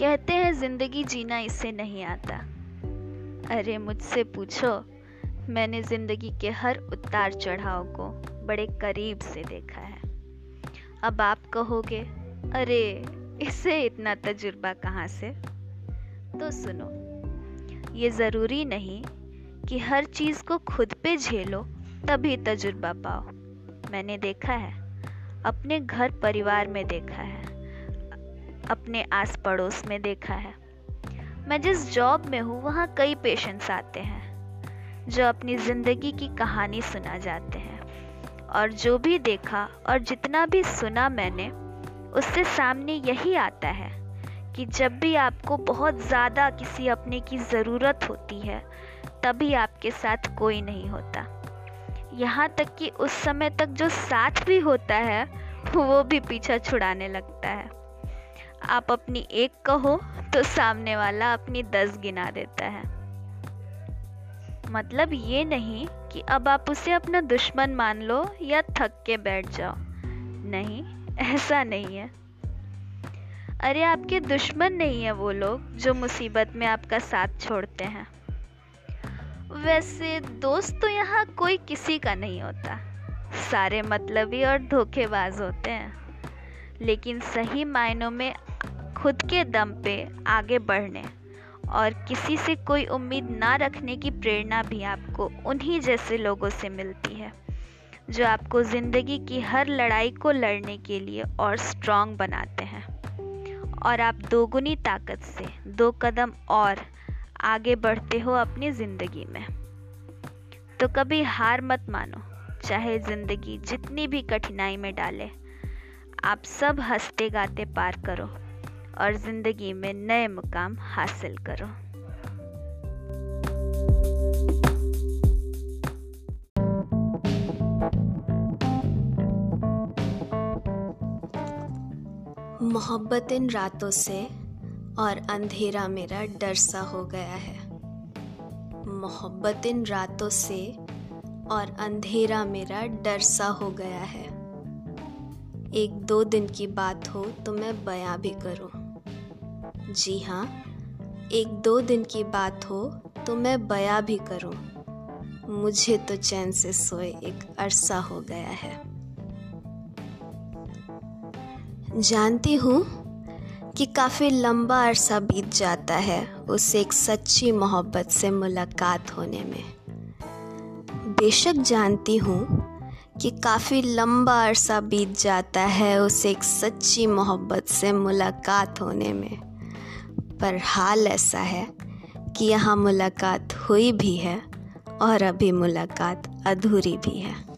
कहते हैं, ज़िंदगी जीना इससे नहीं आता। अरे, मुझसे पूछो, मैंने ज़िंदगी के हर उतार चढ़ाव को बड़े करीब से देखा है। अब आप कहोगे, अरे इससे इतना तजुर्बा कहाँ से? तो सुनो, ये ज़रूरी नहीं कि हर चीज़ को खुद पे झेलो, तभी तजुर्बा पाओ। मैंने देखा है, अपने घर परिवार में देखा है। अपने आस पड़ोस में देखा है। मैं जिस जॉब में हूँ, वहाँ कई पेशेंट्स आते हैं, जो अपनी ज़िंदगी की कहानी सुना जाते हैं। और जो भी देखा और जितना भी सुना मैंने, उससे सामने यही आता है कि जब भी आपको बहुत ज़्यादा किसी अपने की ज़रूरत होती है, तभी आपके साथ कोई नहीं होता। यहाँ तक कि उस समय तक जो साथ भी होता है, वो भी पीछा छुड़ाने लगता है। आप अपनी एक कहो तो सामने वाला अपनी दस गिना देता है। मतलब ये नहीं कि अब आप उसे अपना दुश्मन मान लो या थक के बैठ जाओ। नहीं, ऐसा नहीं है। अरे, आपके दुश्मन नहीं है वो लोग जो मुसीबत में आपका साथ छोड़ते हैं। वैसे दोस्त तो यहाँ कोई किसी का नहीं होता। सारे मतलबी और धोखेबाज होते हैं। लेकिन सही मायनों में खुद के दम पे आगे बढ़ने और किसी से कोई उम्मीद ना रखने की प्रेरणा भी आपको उन्हीं जैसे लोगों से मिलती है, जो आपको ज़िंदगी की हर लड़ाई को लड़ने के लिए और स्ट्रांग बनाते हैं। और आप दोगुनी ताकत से दो कदम और आगे बढ़ते हो अपनी ज़िंदगी में। तो कभी हार मत मानो, चाहे ज़िंदगी जितनी भी कठिनाई में डाले आप सब हँसते गाते पार करो और ज़िंदगी में नए मुकाम हासिल करो। मोहब्बत इन रातों से और अंधेरा मेरा डर सा हो गया है। मोहब्बत इन रातों से और अंधेरा मेरा डर सा हो गया है। एक दो दिन की बात हो तो मैं बयां भी करूँ। जी हाँ एक दो दिन की बात हो तो मैं बयां भी करूँ। मुझे तो चैन से सोए एक अरसा हो गया है। जानती हूँ कि काफ़ी लंबा अरसा बीत जाता है उस एक सच्ची मोहब्बत से मुलाकात होने में। बेशक जानती हूँ कि काफ़ी लंबा अरसा बीत जाता है उस एक सच्ची मोहब्बत से मुलाकात होने में। पर हाल ऐसा है कि यहाँ मुलाकात हुई भी है और अभी मुलाकात अधूरी भी है।